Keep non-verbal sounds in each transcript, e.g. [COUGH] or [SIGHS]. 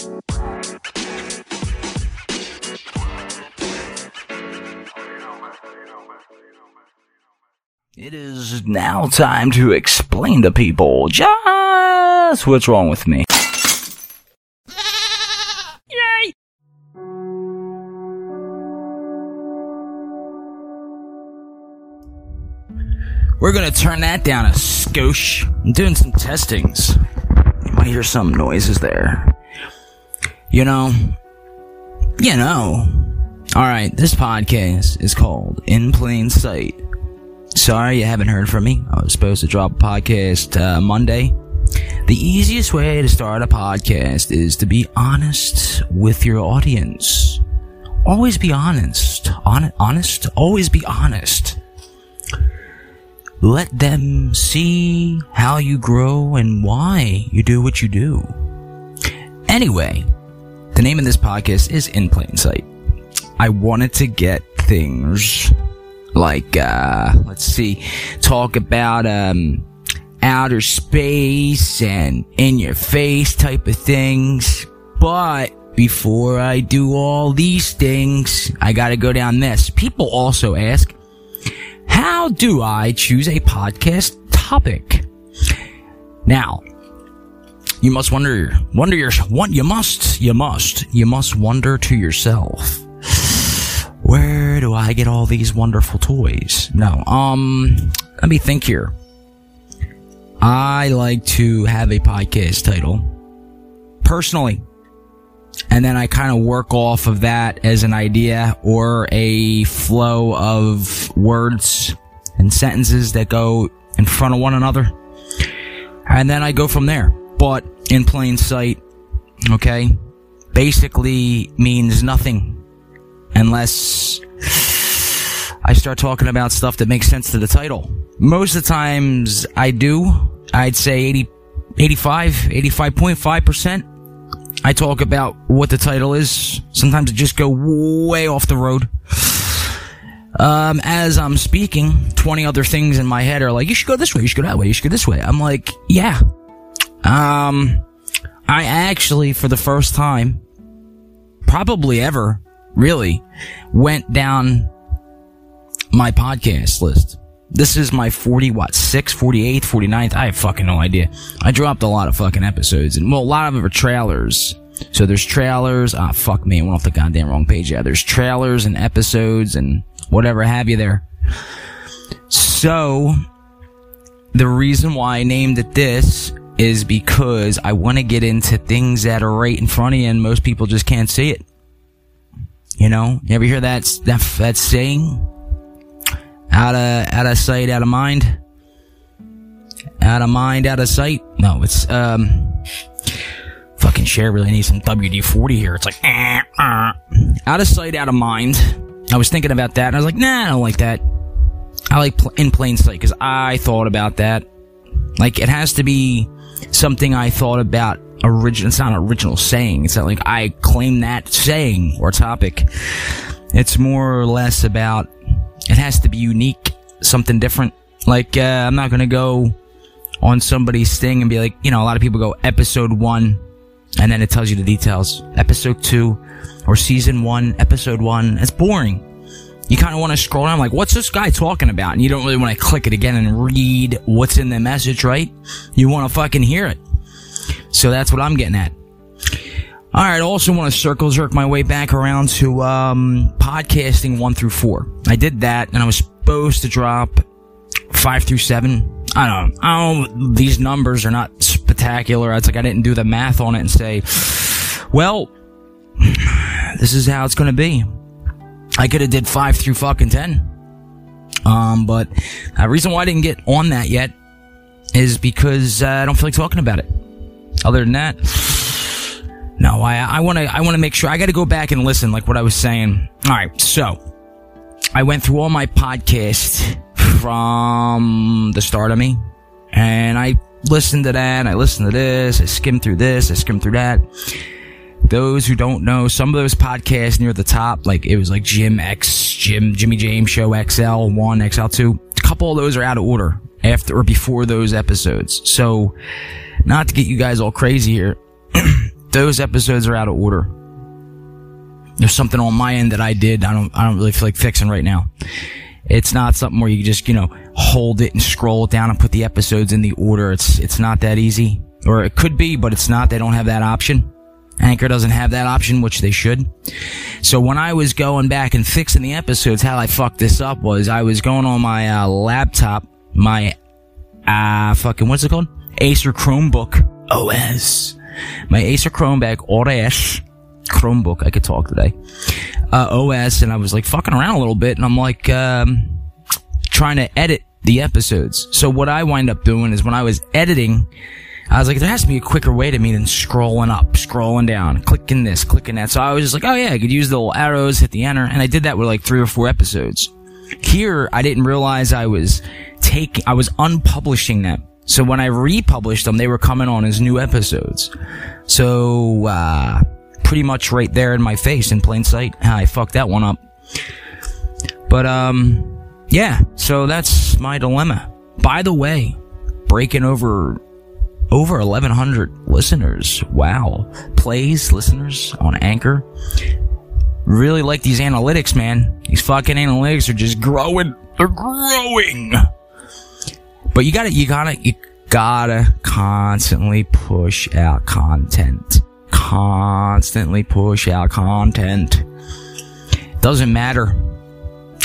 It is now time to explain to people just what's wrong with me. Yay! We're gonna turn that down a skosh. I'm doing some testings. You might hear some noises there. You know, you know. Alright, this podcast is called In Plain Sight. Sorry you haven't heard from me. I was supposed to drop a podcast uh, Monday. The easiest way to start a podcast is to be honest with your audience. Always be honest. Hon- honest? Always be honest. Let them see how you grow and why you do what you do. Anyway, the name of this podcast is In Plain Sight. I wanted to get things like uh let's see talk about um outer space and in your face type of things. But before i do all these things i gotta go down this. People also ask how do i choose a podcast topic? Now you must wonder wonder your one you must you must you must wonder to yourself where do I get all these wonderful toys? No, um, let me think here. I like to have a podcast title personally. And then I kind of work off of that as an idea or a flow of words and sentences that go in front of one another. And then I go from there. But in plain sight, okay, basically means nothing unless I start talking about stuff that makes sense to the title. Most of the times I do. I'd say 80, 85, 85.5%. I talk about what the title is. Sometimes I just go way off the road. Um, as I'm speaking, 20 other things in my head are like, you should go this way, you should go that way, you should go this way. I'm like, yeah. Um, I actually, for the first time, probably ever, really, went down my podcast list. This is my 40, what, 6, 48th, 49th? I have fucking no idea. I dropped a lot of fucking episodes, and well, a lot of them are trailers. So there's trailers, ah, fuck me, I went off the goddamn wrong page. Yeah, there's trailers and episodes and whatever have you there. So, the reason why I named it this is because I want to get into things that are right in front of you and most people just can't see it. You know, you ever hear that that that saying? Out of out of sight, out of mind. Out of mind, out of sight. No, it's um. Fucking share really needs some WD forty here. It's like eh, uh. out of sight, out of mind. I was thinking about that, and I was like, nah, I don't like that. I like pl- in plain sight because I thought about that. Like it has to be something I thought about original. It's not an original saying. It's not like I claim that saying or topic. It's more or less about. It has to be unique, something different. Like uh, I'm not gonna go on somebody's thing and be like, you know, a lot of people go episode one, and then it tells you the details. Episode two, or season one, episode one. It's boring. You kind of want to scroll down, like, what's this guy talking about? And you don't really want to click it again and read what's in the message, right? You want to fucking hear it. So that's what I'm getting at. All right. I also want to circle jerk my way back around to um, podcasting one through four. I did that, and I was supposed to drop five through seven. I don't. Know, I don't. These numbers are not spectacular. It's like I didn't do the math on it and say, well, [SIGHS] this is how it's going to be. I could have did five through fucking ten. Um, but the reason why I didn't get on that yet is because uh, I don't feel like talking about it. Other than that, no, I I want to I want to make sure I got to go back and listen, like what I was saying. All right, so I went through all my podcasts from the start of me, and I listened to that. I listened to this. I skimmed through this. I skimmed through that. Those who don't know, some of those podcasts near the top, like it was like Jim X, Jim, Jimmy James Show XL one, XL two. A couple of those are out of order after or before those episodes. So, not to get you guys all crazy here, [CLEARS THROAT] those episodes are out of order. There's something on my end that I did. I don't. I don't really feel like fixing right now. It's not something where you just you know hold it and scroll it down and put the episodes in the order. It's it's not that easy, or it could be, but it's not. They don't have that option. Anchor doesn't have that option, which they should. So when I was going back and fixing the episodes, how I fucked this up was I was going on my uh, laptop, my uh fucking what's it called? Acer Chromebook OS. My Acer Chromebook OS Chromebook. I could talk today. Uh, OS, and I was like fucking around a little bit, and I'm like um, trying to edit the episodes. So what I wind up doing is when I was editing I was like, there has to be a quicker way to me than scrolling up, scrolling down, clicking this, clicking that. So I was just like, oh yeah, I could use the little arrows, hit the enter, and I did that with like three or four episodes. Here, I didn't realize I was taking, I was unpublishing them. So when I republished them, they were coming on as new episodes. So, uh, pretty much right there in my face in plain sight. I fucked that one up. But, um, yeah, so that's my dilemma. By the way, breaking over over 1100 listeners. Wow. Plays, listeners on Anchor. Really like these analytics, man. These fucking analytics are just growing. They're growing. But you gotta, you gotta, you gotta constantly push out content. Constantly push out content. Doesn't matter.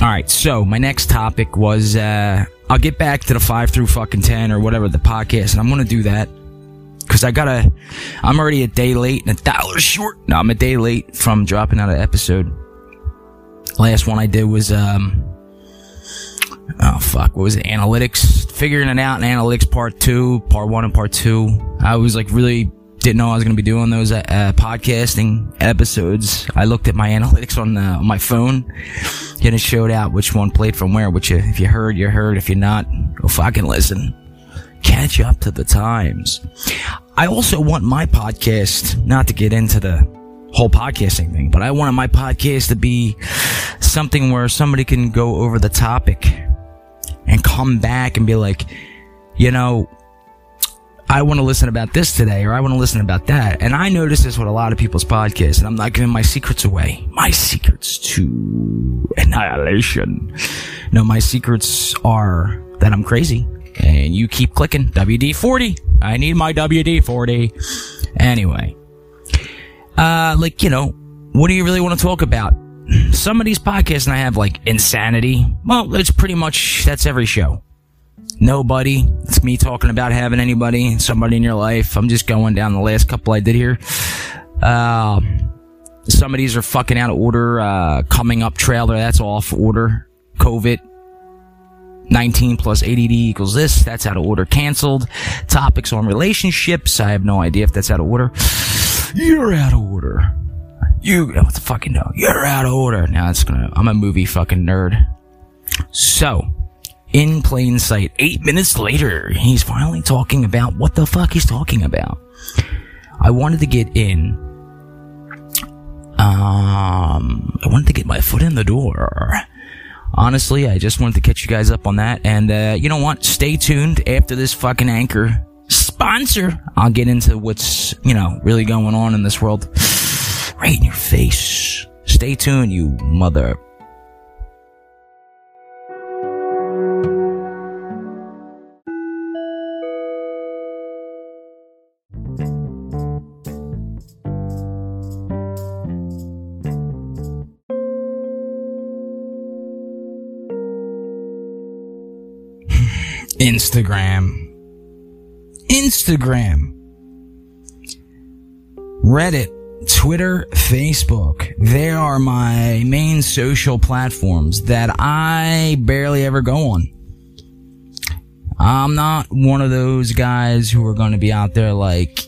Alright, so my next topic was, uh, I'll get back to the five through fucking ten or whatever the podcast, and I'm gonna do that because I gotta. I'm already a day late and a dollar short. No, I'm a day late from dropping out an episode. Last one I did was um. Oh fuck! What was it? Analytics, figuring it out in analytics part two, part one and part two. I was like really didn't know I was going to be doing those uh, uh, podcasting episodes. I looked at my analytics on, the, on my phone and it showed out which one played from where, which if you heard, you heard. If you're not, go fucking listen. Catch up to the times. I also want my podcast, not to get into the whole podcasting thing, but I want my podcast to be something where somebody can go over the topic and come back and be like, you know, I want to listen about this today or I want to listen about that. And I notice this with a lot of people's podcasts and I'm not giving my secrets away. My secrets to annihilation. No, my secrets are that I'm crazy and you keep clicking WD-40. I need my WD-40. Anyway. Uh, like, you know, what do you really want to talk about? Some of these podcasts and I have like insanity. Well, it's pretty much, that's every show nobody. It's me talking about having anybody, somebody in your life. I'm just going down the last couple I did here. Uh, some of these are fucking out of order. Uh, coming up trailer, that's off order. COVID. 19 plus ADD equals this. That's out of order. Cancelled. Topics on relationships. I have no idea if that's out of order. You're out of order. You, what the fucking no. You're out of order. Now it's gonna, I'm a movie fucking nerd. So, in plain sight. Eight minutes later, he's finally talking about what the fuck he's talking about. I wanted to get in. Um, I wanted to get my foot in the door. Honestly, I just wanted to catch you guys up on that. And, uh, you know what? Stay tuned after this fucking anchor sponsor. I'll get into what's, you know, really going on in this world. Right in your face. Stay tuned, you mother Instagram. Instagram. Reddit. Twitter, Facebook. They are my main social platforms that I barely ever go on. I'm not one of those guys who are going to be out there like,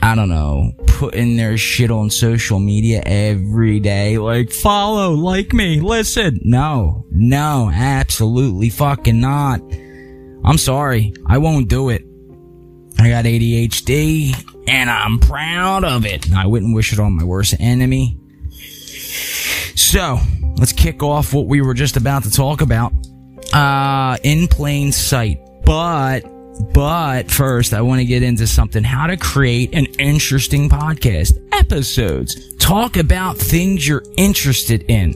I don't know, putting their shit on social media every day. Like, follow, like me, listen. No, no, absolutely fucking not. I'm sorry. I won't do it. I got ADHD and I'm proud of it. I wouldn't wish it on my worst enemy. So, let's kick off what we were just about to talk about. Uh, in plain sight. But But first, I want to get into something how to create an interesting podcast. Episodes. Talk about things you're interested in.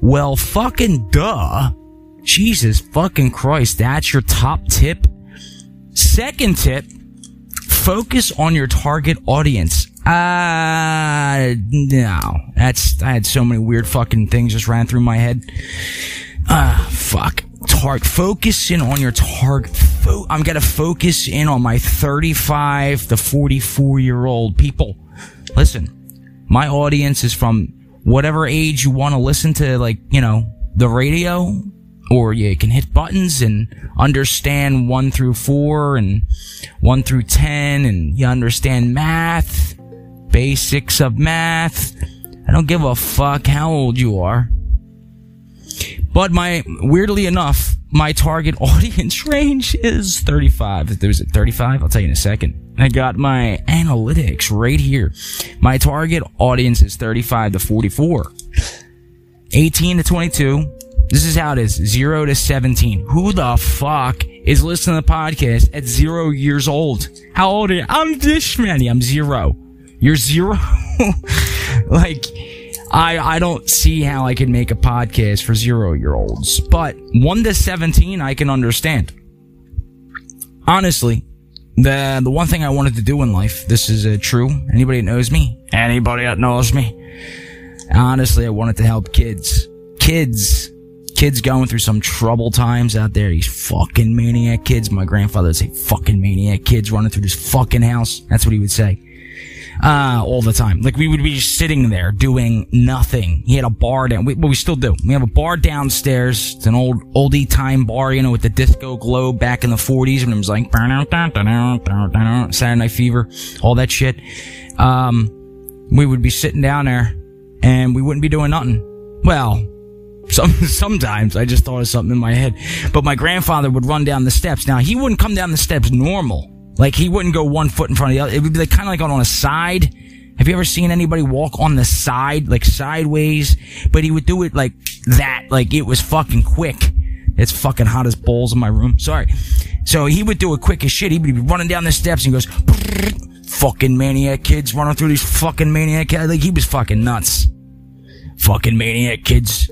Well, fucking duh. Jesus fucking Christ. That's your top tip. Second tip. Focus on your target audience. Uh, no. That's, I had so many weird fucking things just ran through my head. Ah, uh, fuck. Target, focus in on your target. Fo- I'm gonna focus in on my 35 to 44 year old people. Listen, my audience is from whatever age you want to listen to, like, you know, the radio, or you can hit buttons and understand one through four and one through 10 and you understand math, basics of math. I don't give a fuck how old you are. But my, weirdly enough, my target [LAUGHS] audience range is 35. There's it 35? I'll tell you in a second. I got my analytics right here. My target audience is 35 to 44. 18 to 22. This is how it is. 0 to 17. Who the fuck is listening to the podcast at zero years old? How old are you? I'm this many. I'm zero. You're zero? [LAUGHS] like, I, I don't see how I can make a podcast for zero year olds, but one to 17, I can understand. Honestly, the, the one thing I wanted to do in life, this is uh, true. Anybody that knows me, anybody that knows me, honestly, I wanted to help kids. Kids. Kids going through some trouble times out there. These fucking maniac kids. My grandfather would say fucking maniac kids running through this fucking house. That's what he would say uh, all the time. Like we would be just sitting there doing nothing. He had a bar down, we, but we still do. We have a bar downstairs. It's an old, oldie time bar, you know, with the disco glow back in the 40s and it was like, Saturday Night Fever, all that shit. Um, we would be sitting down there and we wouldn't be doing nothing. Well, some, [LAUGHS] sometimes I just thought of something in my head, but my grandfather would run down the steps. Now he wouldn't come down the steps normal like he wouldn't go one foot in front of the other. It would be like kind of like on a side. Have you ever seen anybody walk on the side, like sideways? But he would do it like that, like it was fucking quick. It's fucking hot as balls in my room. Sorry. So he would do it quick as shit. He would be running down the steps and goes, [LAUGHS] fucking maniac kids running through these fucking maniac kids. Like he was fucking nuts. Fucking maniac kids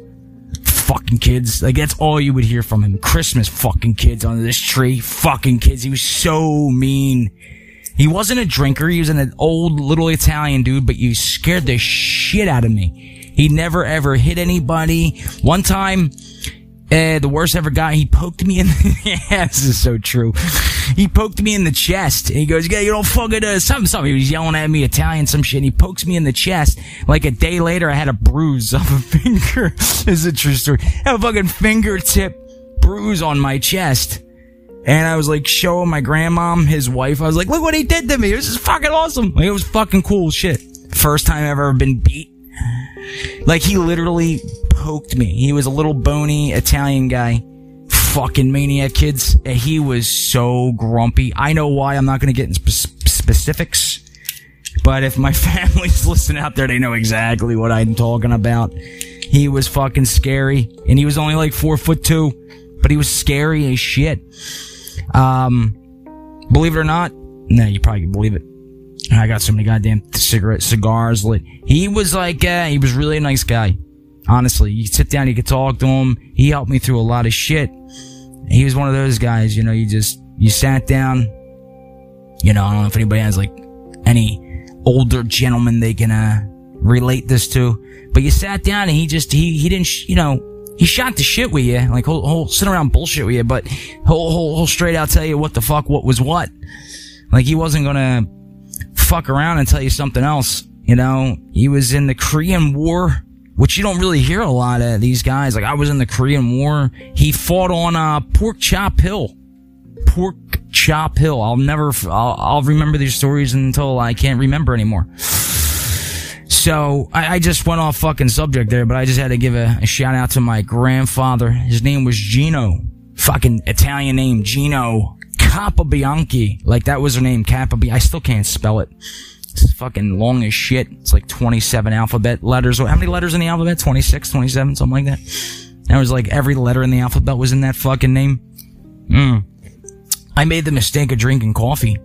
fucking kids. Like that's all you would hear from him. Christmas fucking kids under this tree. Fucking kids. He was so mean. He wasn't a drinker. He was an old little Italian dude, but you scared the shit out of me. He never ever hit anybody. One time, uh, the worst ever guy, he poked me in [LAUGHS] the ass. This is so true. He poked me in the chest. And he goes, yeah, you don't fucking, uh, something, something. He was yelling at me Italian, some shit. And he pokes me in the chest. Like a day later, I had a bruise off a [LAUGHS] finger. this is a true story. A fucking fingertip bruise on my chest. And I was like showing my grandmom, his wife, I was like, look what he did to me. This is fucking awesome. Like, it was fucking cool shit. First time I've ever been beat. Like he literally poked me. He was a little bony Italian guy. Fucking maniac kids. He was so grumpy. I know why. I'm not going to get in spe- specifics. But if my [LAUGHS] family's listening out there, they know exactly what I'm talking about. He was fucking scary. And he was only like four foot two. But he was scary as shit. Um, believe it or not, no, you probably can believe it. I got so many goddamn cigarette cigars lit. He was like, uh, he was really a nice guy. Honestly, you sit down, you could talk to him. He helped me through a lot of shit. He was one of those guys, you know, you just, you sat down, you know, I don't know if anybody has like any older gentleman they can, uh, relate this to, but you sat down and he just, he, he didn't, sh- you know, he shot the shit with you, like he'll, he'll sit around bullshit with you, but he'll, he'll, he'll straight out tell you what the fuck, what was what. Like he wasn't gonna fuck around and tell you something else. You know, he was in the Korean War which you don't really hear a lot of these guys. Like I was in the Korean War. He fought on uh, Pork Chop Hill. Pork Chop Hill. I'll never. I'll, I'll remember these stories until I can't remember anymore. So I, I, just went off fucking subject there, but I just had to give a, a shout out to my grandfather. His name was Gino. Fucking Italian name, Gino Capabianchi. Like that was her name, Capabianchi. I still can't spell it. It's fucking long as shit. It's like 27 alphabet letters. How many letters in the alphabet? 26, 27, something like that. That was like every letter in the alphabet was in that fucking name. Mm. I made the mistake of drinking coffee.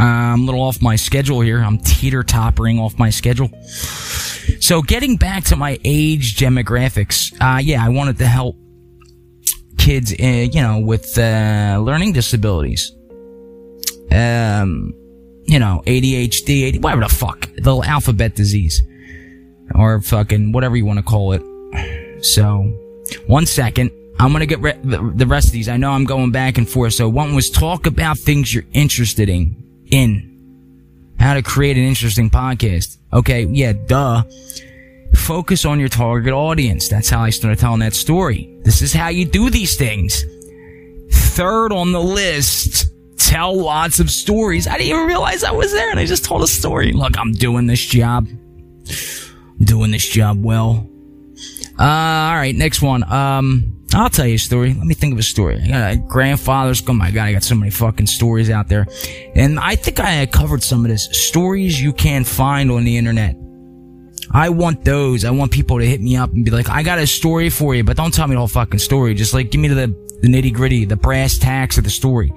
Uh, I'm a little off my schedule here. I'm teeter toppering off my schedule. So getting back to my age demographics, uh, yeah, I wanted to help kids, uh, you know, with uh, learning disabilities. Um, you know, ADHD, whatever the fuck, the alphabet disease, or fucking whatever you want to call it. So, one second. I'm gonna get re- the rest of these. I know I'm going back and forth. So one was talk about things you're interested in. In how to create an interesting podcast. Okay, yeah, duh. Focus on your target audience. That's how I started telling that story. This is how you do these things. Third on the list, tell lots of stories. I didn't even realize I was there and I just told a story. Look, I'm doing this job. doing this job well. Uh, alright, next one. Um, I'll tell you a story. Let me think of a story. I got a grandfather's. Oh my god, I got so many fucking stories out there. And I think I covered some of this. Stories you can't find on the internet. I want those. I want people to hit me up and be like, I got a story for you, but don't tell me the whole fucking story. Just like give me the, the nitty gritty, the brass tacks of the story.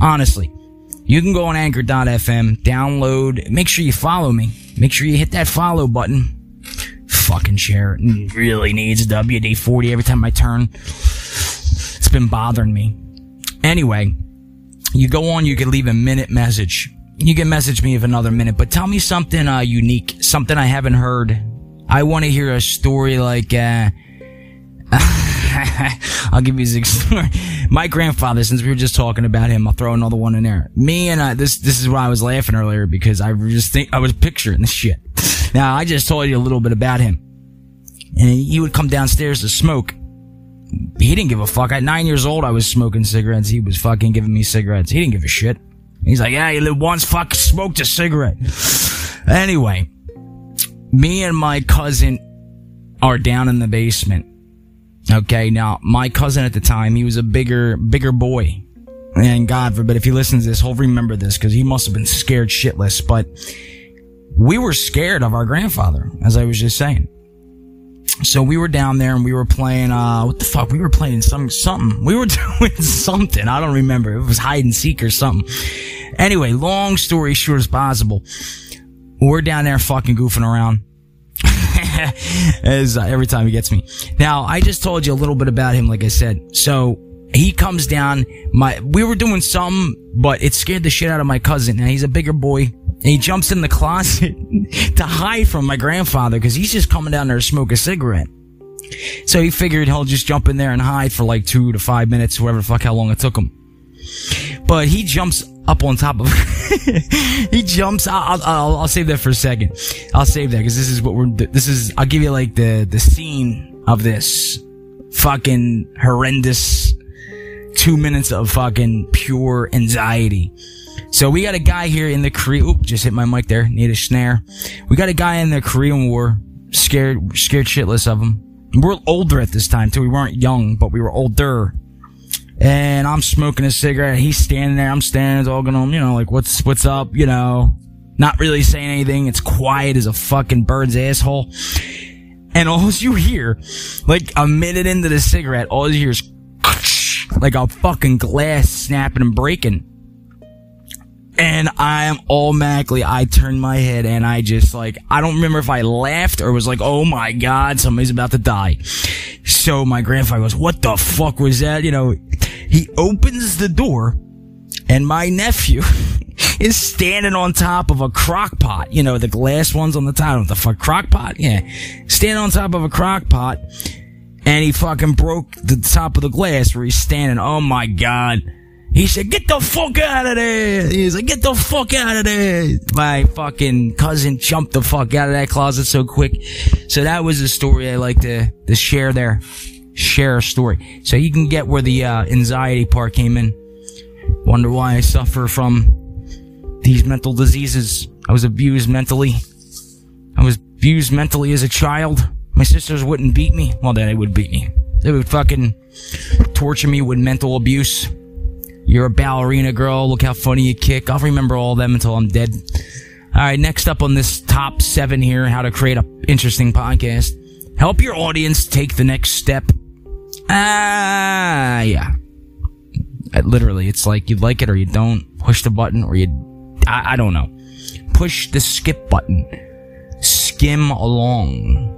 Honestly. You can go on anchor.fm, download, make sure you follow me. Make sure you hit that follow button fucking chair really needs WD-40 every time I turn. It's been bothering me. Anyway, you go on, you can leave a minute message. You can message me if another minute, but tell me something uh, unique, something I haven't heard. I want to hear a story like, uh, [LAUGHS] I'll give you a story. [LAUGHS] My grandfather, since we were just talking about him, I'll throw another one in there. Me and I, this, this is why I was laughing earlier because I just think, I was picturing this shit. Now, I just told you a little bit about him. And he would come downstairs to smoke. He didn't give a fuck. At nine years old, I was smoking cigarettes. He was fucking giving me cigarettes. He didn't give a shit. He's like, yeah, you once, fuck, smoked a cigarette. Anyway, me and my cousin are down in the basement. Okay, now, my cousin at the time, he was a bigger, bigger boy. And God forbid, if he listens to this, he'll remember this, because he must have been scared shitless, but we were scared of our grandfather, as I was just saying. So we were down there and we were playing, uh, what the fuck? We were playing some, something. We were [LAUGHS] doing something. I don't remember. It was hide and seek or something. Anyway, long story short as possible. We're down there fucking goofing around. [LAUGHS] as uh, every time he gets me. Now, I just told you a little bit about him, like I said. So he comes down. My we were doing something, but it scared the shit out of my cousin. Now he's a bigger boy. And he jumps in the closet [LAUGHS] to hide from my grandfather because he's just coming down there to smoke a cigarette. So he figured he'll just jump in there and hide for like two to five minutes, whoever the fuck how long it took him. But he jumps up on top of, [LAUGHS] he jumps, I'll, I'll, I'll, save that for a second. I'll save that because this is what we're, this is, I'll give you like the, the scene of this fucking horrendous two minutes of fucking pure anxiety. So we got a guy here in the Korean, oop, just hit my mic there, need a snare. We got a guy in the Korean War, scared, scared shitless of him. We're older at this time too. We weren't young, but we were older. And I'm smoking a cigarette. He's standing there. I'm standing, talking to him, you know, like, what's, what's up, you know, not really saying anything. It's quiet as a fucking bird's asshole. And all you hear, like a minute into the cigarette, all you hear is like a fucking glass snapping and breaking. And I am automatically, I turned my head and I just like, I don't remember if I laughed or was like, oh my god, somebody's about to die. So my grandfather goes, what the fuck was that? You know, he opens the door and my nephew [LAUGHS] is standing on top of a crock pot. You know, the glass ones on the top. The fuck crock pot? Yeah. Standing on top of a crock pot and he fucking broke the top of the glass where he's standing. Oh my god. He said, get the fuck out of there. He's like, get the fuck out of there. My fucking cousin jumped the fuck out of that closet so quick. So that was a story I like to, to share there. Share a story. So you can get where the uh, anxiety part came in. Wonder why I suffer from these mental diseases. I was abused mentally. I was abused mentally as a child. My sisters wouldn't beat me. Well, then they would beat me. They would fucking torture me with mental abuse. You're a ballerina girl. Look how funny you kick. I'll remember all them until I'm dead. All right, next up on this top seven here, how to create an interesting podcast. Help your audience take the next step. Ah, uh, yeah. Uh, literally, it's like you like it or you don't. Push the button or you, I, I don't know. Push the skip button. Skim along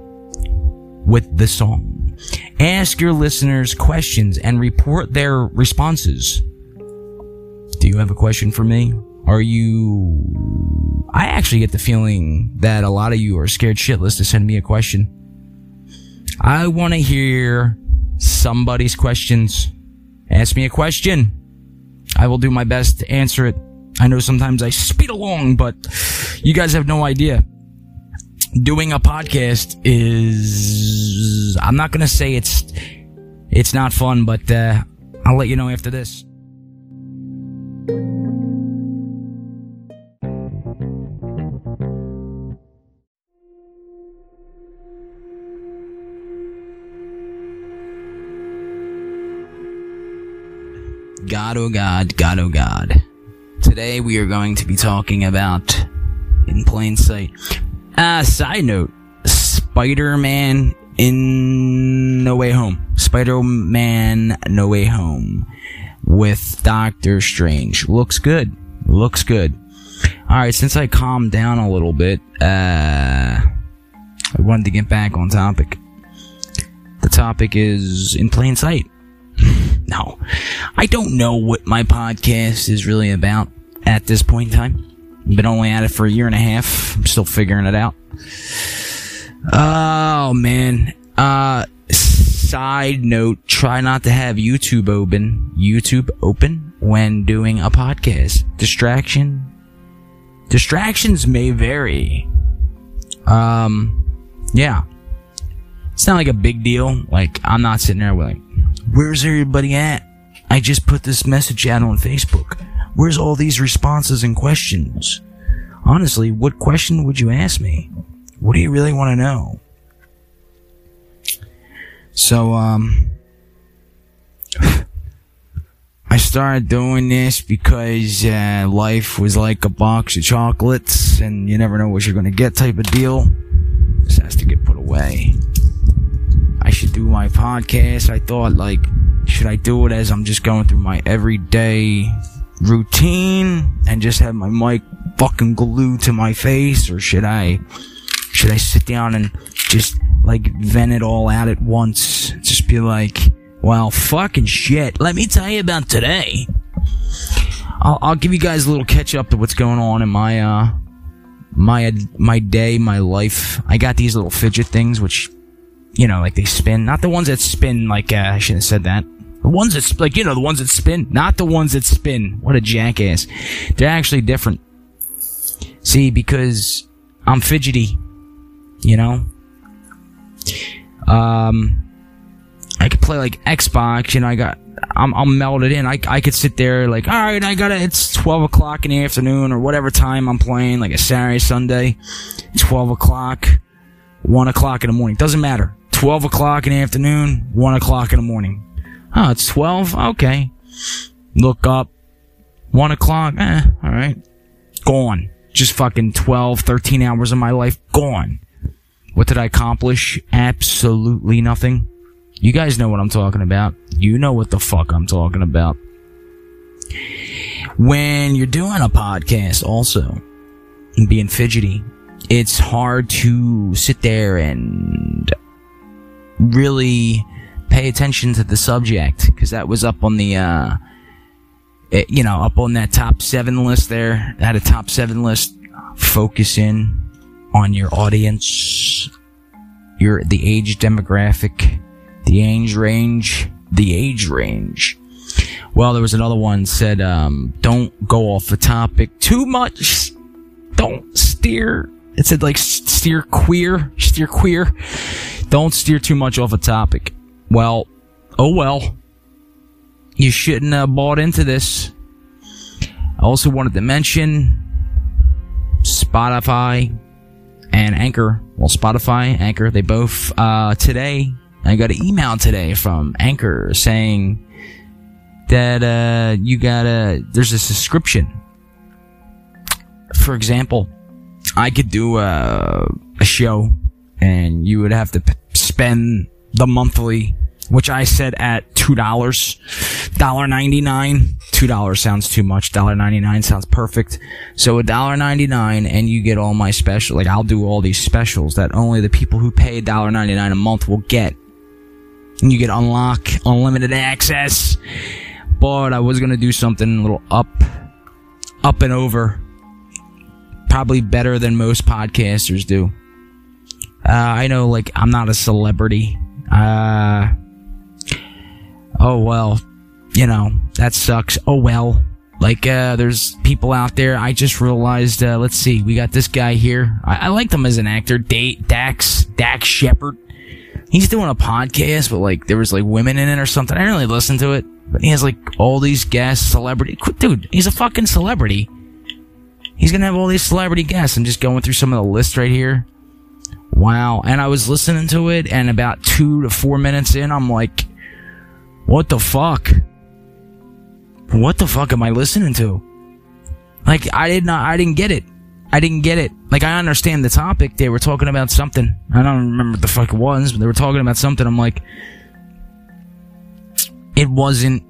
with the song. Ask your listeners questions and report their responses. Do you have a question for me? Are you. I actually get the feeling that a lot of you are scared shitless to send me a question. I want to hear somebody's questions. Ask me a question. I will do my best to answer it. I know sometimes I speed along, but you guys have no idea. Doing a podcast is, I'm not going to say it's, it's not fun, but, uh, I'll let you know after this. God, oh God, God, oh God. Today we are going to be talking about in plain sight. Ah, uh, side note, Spider-Man in No Way Home. Spider-Man No Way Home with Doctor Strange. Looks good. Looks good. Alright, since I calmed down a little bit, uh, I wanted to get back on topic. The topic is in plain sight. No. I don't know what my podcast is really about at this point in time. I've Been only at it for a year and a half. I'm still figuring it out. Oh man. Uh side note, try not to have YouTube open, YouTube open when doing a podcast. Distraction distractions may vary. Um yeah. It's not like a big deal. Like I'm not sitting there like Where's everybody at? I just put this message out on Facebook. Where's all these responses and questions? Honestly, what question would you ask me? What do you really want to know? So, um, [LAUGHS] I started doing this because uh, life was like a box of chocolates and you never know what you're going to get type of deal. This has to get put away. Do my podcast. I thought, like, should I do it as I'm just going through my everyday routine and just have my mic fucking glued to my face, or should I, should I sit down and just like vent it all out at once? Just be like, well, fucking shit. Let me tell you about today. I'll, I'll give you guys a little catch up to what's going on in my, uh, my, my day, my life. I got these little fidget things, which you know, like they spin. Not the ones that spin like, uh, I shouldn't have said that. The ones that, like, you know, the ones that spin. Not the ones that spin. What a jackass. They're actually different. See, because I'm fidgety. You know? Um, I could play like Xbox, you know, I got, I'm, I'm melted in. I, I could sit there like, alright, I gotta, it's 12 o'clock in the afternoon or whatever time I'm playing, like a Saturday, Sunday, 12 o'clock, 1 o'clock in the morning. Doesn't matter. 12 o'clock in the afternoon, 1 o'clock in the morning. Oh, it's 12? Okay. Look up. 1 o'clock? Eh, alright. Gone. Just fucking 12, 13 hours of my life gone. What did I accomplish? Absolutely nothing. You guys know what I'm talking about. You know what the fuck I'm talking about. When you're doing a podcast also, and being fidgety, it's hard to sit there and really pay attention to the subject because that was up on the uh it, you know up on that top seven list there. Had a top seven list. Focus in on your audience. Your the age demographic. The age range. The age range. Well there was another one said um don't go off the topic too much. Don't steer. It said like steer queer. Steer queer don't steer too much off a topic. Well, oh well. You shouldn't have bought into this. I also wanted to mention Spotify and Anchor. Well, Spotify, Anchor, they both, uh, today, I got an email today from Anchor saying that, uh, you gotta, there's a subscription. For example, I could do a, a show and you would have to p- spend the monthly, which I said at two dollars Dollar ninety nine. Two dollars sounds too much. Dollar ninety nine sounds perfect. So a dollar ninety nine, and you get all my special. Like I'll do all these specials that only the people who pay dollar ninety nine a month will get. And you get unlock unlimited access. But I was gonna do something a little up, up and over. Probably better than most podcasters do. Uh, I know, like I'm not a celebrity. Uh, oh well, you know, that sucks. Oh well. Like, uh, there's people out there. I just realized, uh, let's see, we got this guy here. I, I liked him as an actor. Da- Dax, Dax Shepard. He's doing a podcast, but like, there was like women in it or something. I didn't really listen to it, but he has like all these guests, celebrity. Dude, he's a fucking celebrity. He's gonna have all these celebrity guests. I'm just going through some of the lists right here. Wow. And I was listening to it, and about two to four minutes in, I'm like, what the fuck? What the fuck am I listening to? Like, I did not, I didn't get it. I didn't get it. Like, I understand the topic. They were talking about something. I don't remember what the fuck it was, but they were talking about something. I'm like, it wasn't,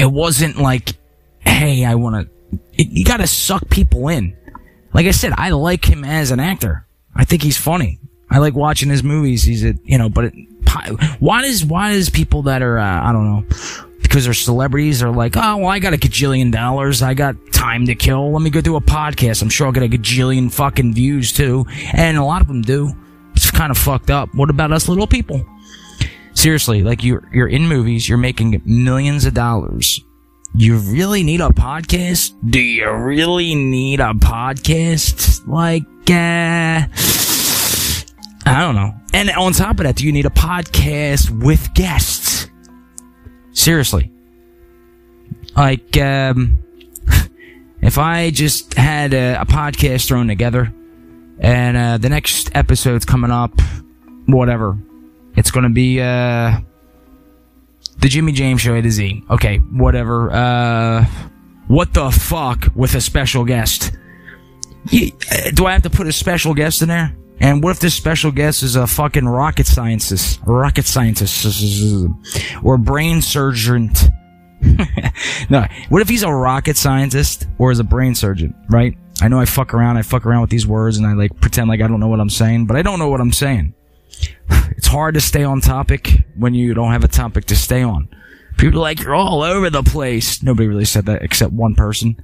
it wasn't like, hey, I want to, you gotta suck people in. Like I said, I like him as an actor. I think he's funny. I like watching his movies. He's a, you know, but it, why does, why does people that are, uh, I don't know, because they're celebrities are like, oh, well, I got a gajillion dollars. I got time to kill. Let me go do a podcast. I'm sure I'll get a gajillion fucking views too. And a lot of them do. It's kind of fucked up. What about us little people? Seriously, like you're, you're in movies, you're making millions of dollars. You really need a podcast? Do you really need a podcast? Like, uh, I don't know. And on top of that, do you need a podcast with guests? Seriously. Like, um, [LAUGHS] if I just had a, a podcast thrown together and, uh, the next episode's coming up, whatever. It's gonna be, uh, the Jimmy James Show A to Z. Okay, whatever. Uh, what the fuck with a special guest? Uh, do I have to put a special guest in there? And what if this special guest is a fucking rocket scientist, rocket scientist, or brain surgeon? [LAUGHS] no, what if he's a rocket scientist or is a brain surgeon? Right? I know I fuck around, I fuck around with these words, and I like pretend like I don't know what I'm saying, but I don't know what I'm saying. It's hard to stay on topic when you don't have a topic to stay on. People are like, you're all over the place. Nobody really said that except one person.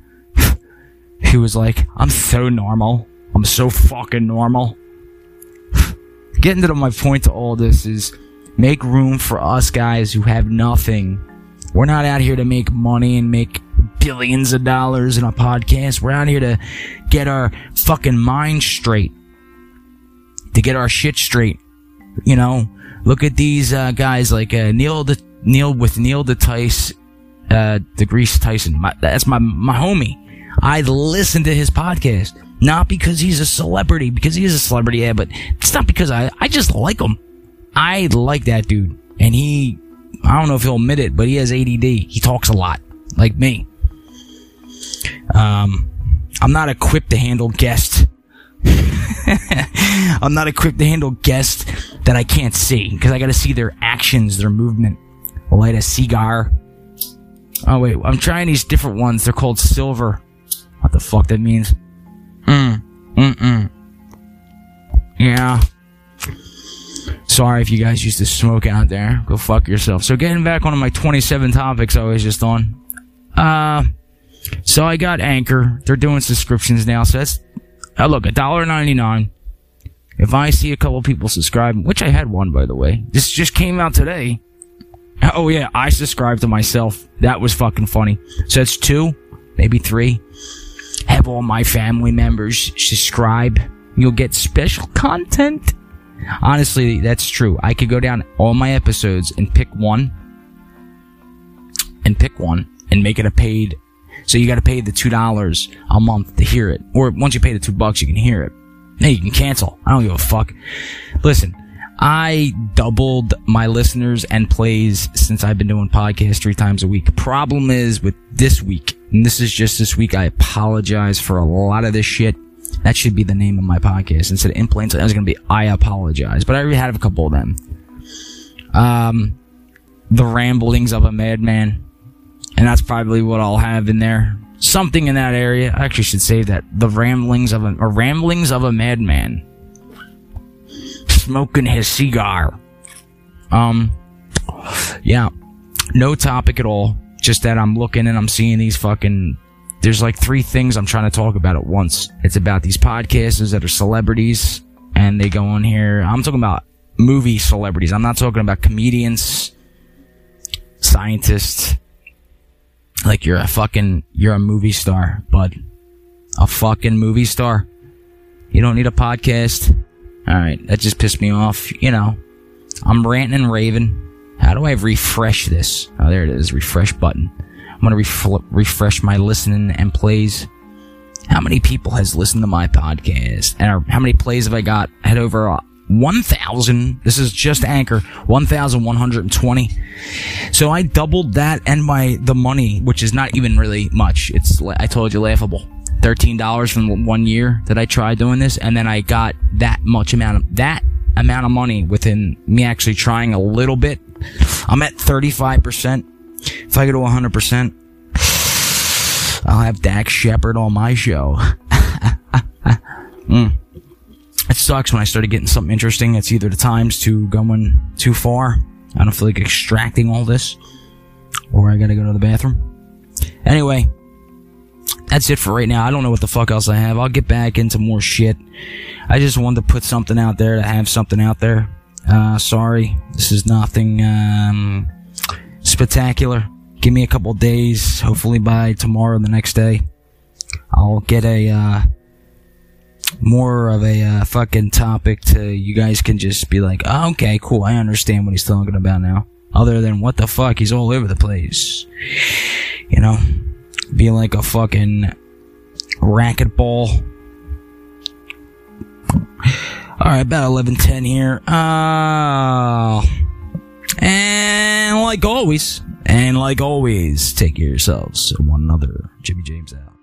[LAUGHS] he was like, I'm so normal. I'm so fucking normal. [SIGHS] Getting to my point to all this is make room for us guys who have nothing. We're not out here to make money and make billions of dollars in a podcast. We're out here to get our fucking mind straight. To get our shit straight. You know, look at these uh, guys like uh, Neil the Neil with Neil deTyson, uh, deGrasse Tyson. My, that's my my homie. I listen to his podcast not because he's a celebrity, because he is a celebrity, yeah, but it's not because I I just like him. I like that dude, and he I don't know if he'll admit it, but he has ADD. He talks a lot, like me. Um, I'm not equipped to handle guests. [LAUGHS] I'm not equipped to handle guests that I can't see because I got to see their actions, their movement. light a cigar. Oh wait, I'm trying these different ones. They're called silver. What the fuck that means? Mm. Mm mm. Yeah. Sorry if you guys used to smoke out there. Go fuck yourself. So getting back on my 27 topics I was just on. Uh, so I got Anchor. They're doing subscriptions now. So that's, uh, look, $1.99. If I see a couple people subscribe, which I had one by the way, this just came out today. Oh yeah, I subscribed to myself. That was fucking funny. So that's two, maybe three. Have all my family members subscribe. You'll get special content. Honestly, that's true. I could go down all my episodes and pick one, and pick one, and make it a paid. So you got to pay the two dollars a month to hear it, or once you pay the two bucks, you can hear it. Hey, you can cancel. I don't give a fuck. Listen, I doubled my listeners and plays since I've been doing podcasts three times a week. Problem is with this week, and this is just this week, I apologize for a lot of this shit. That should be the name of my podcast. Instead of in plain sight, I was going to be I apologize. But I already had a couple of them. Um, the ramblings of a madman. And that's probably what I'll have in there. Something in that area. I actually should say that. The ramblings of a, or ramblings of a madman. Smoking his cigar. Um, yeah. No topic at all. Just that I'm looking and I'm seeing these fucking there's like three things I'm trying to talk about at once. It's about these podcasters that are celebrities and they go on here. I'm talking about movie celebrities. I'm not talking about comedians, scientists. Like you're a fucking, you're a movie star, bud. A fucking movie star. You don't need a podcast. Alright, that just pissed me off. You know, I'm ranting and raving. How do I refresh this? Oh, there it is. Refresh button. I'm gonna ref- refresh my listening and plays. How many people has listened to my podcast? And how many plays have I got? Head over 1,000. This is just Anchor. 1,120. So I doubled that and my, the money, which is not even really much. It's, I told you, laughable. $13 from one year that I tried doing this. And then I got that much amount of, that amount of money within me actually trying a little bit. I'm at 35%. If I go to 100%, I'll have Dax Shepard on my show. [LAUGHS] mm. It sucks when I started getting something interesting. It's either the time's too going too far. I don't feel like extracting all this, or I gotta go to the bathroom. Anyway, that's it for right now. I don't know what the fuck else I have. I'll get back into more shit. I just wanted to put something out there to have something out there. Uh, sorry, this is nothing um, spectacular. Give me a couple days. Hopefully by tomorrow, the next day, I'll get a uh, more of a uh, fucking topic to you guys can just be like, oh, okay, cool. I understand what he's talking about now. Other than what the fuck, he's all over the place. You know, being like a fucking racquetball. All right, about eleven ten here. Uh, and like always, and like always, take care of yourselves. One another. Jimmy James out.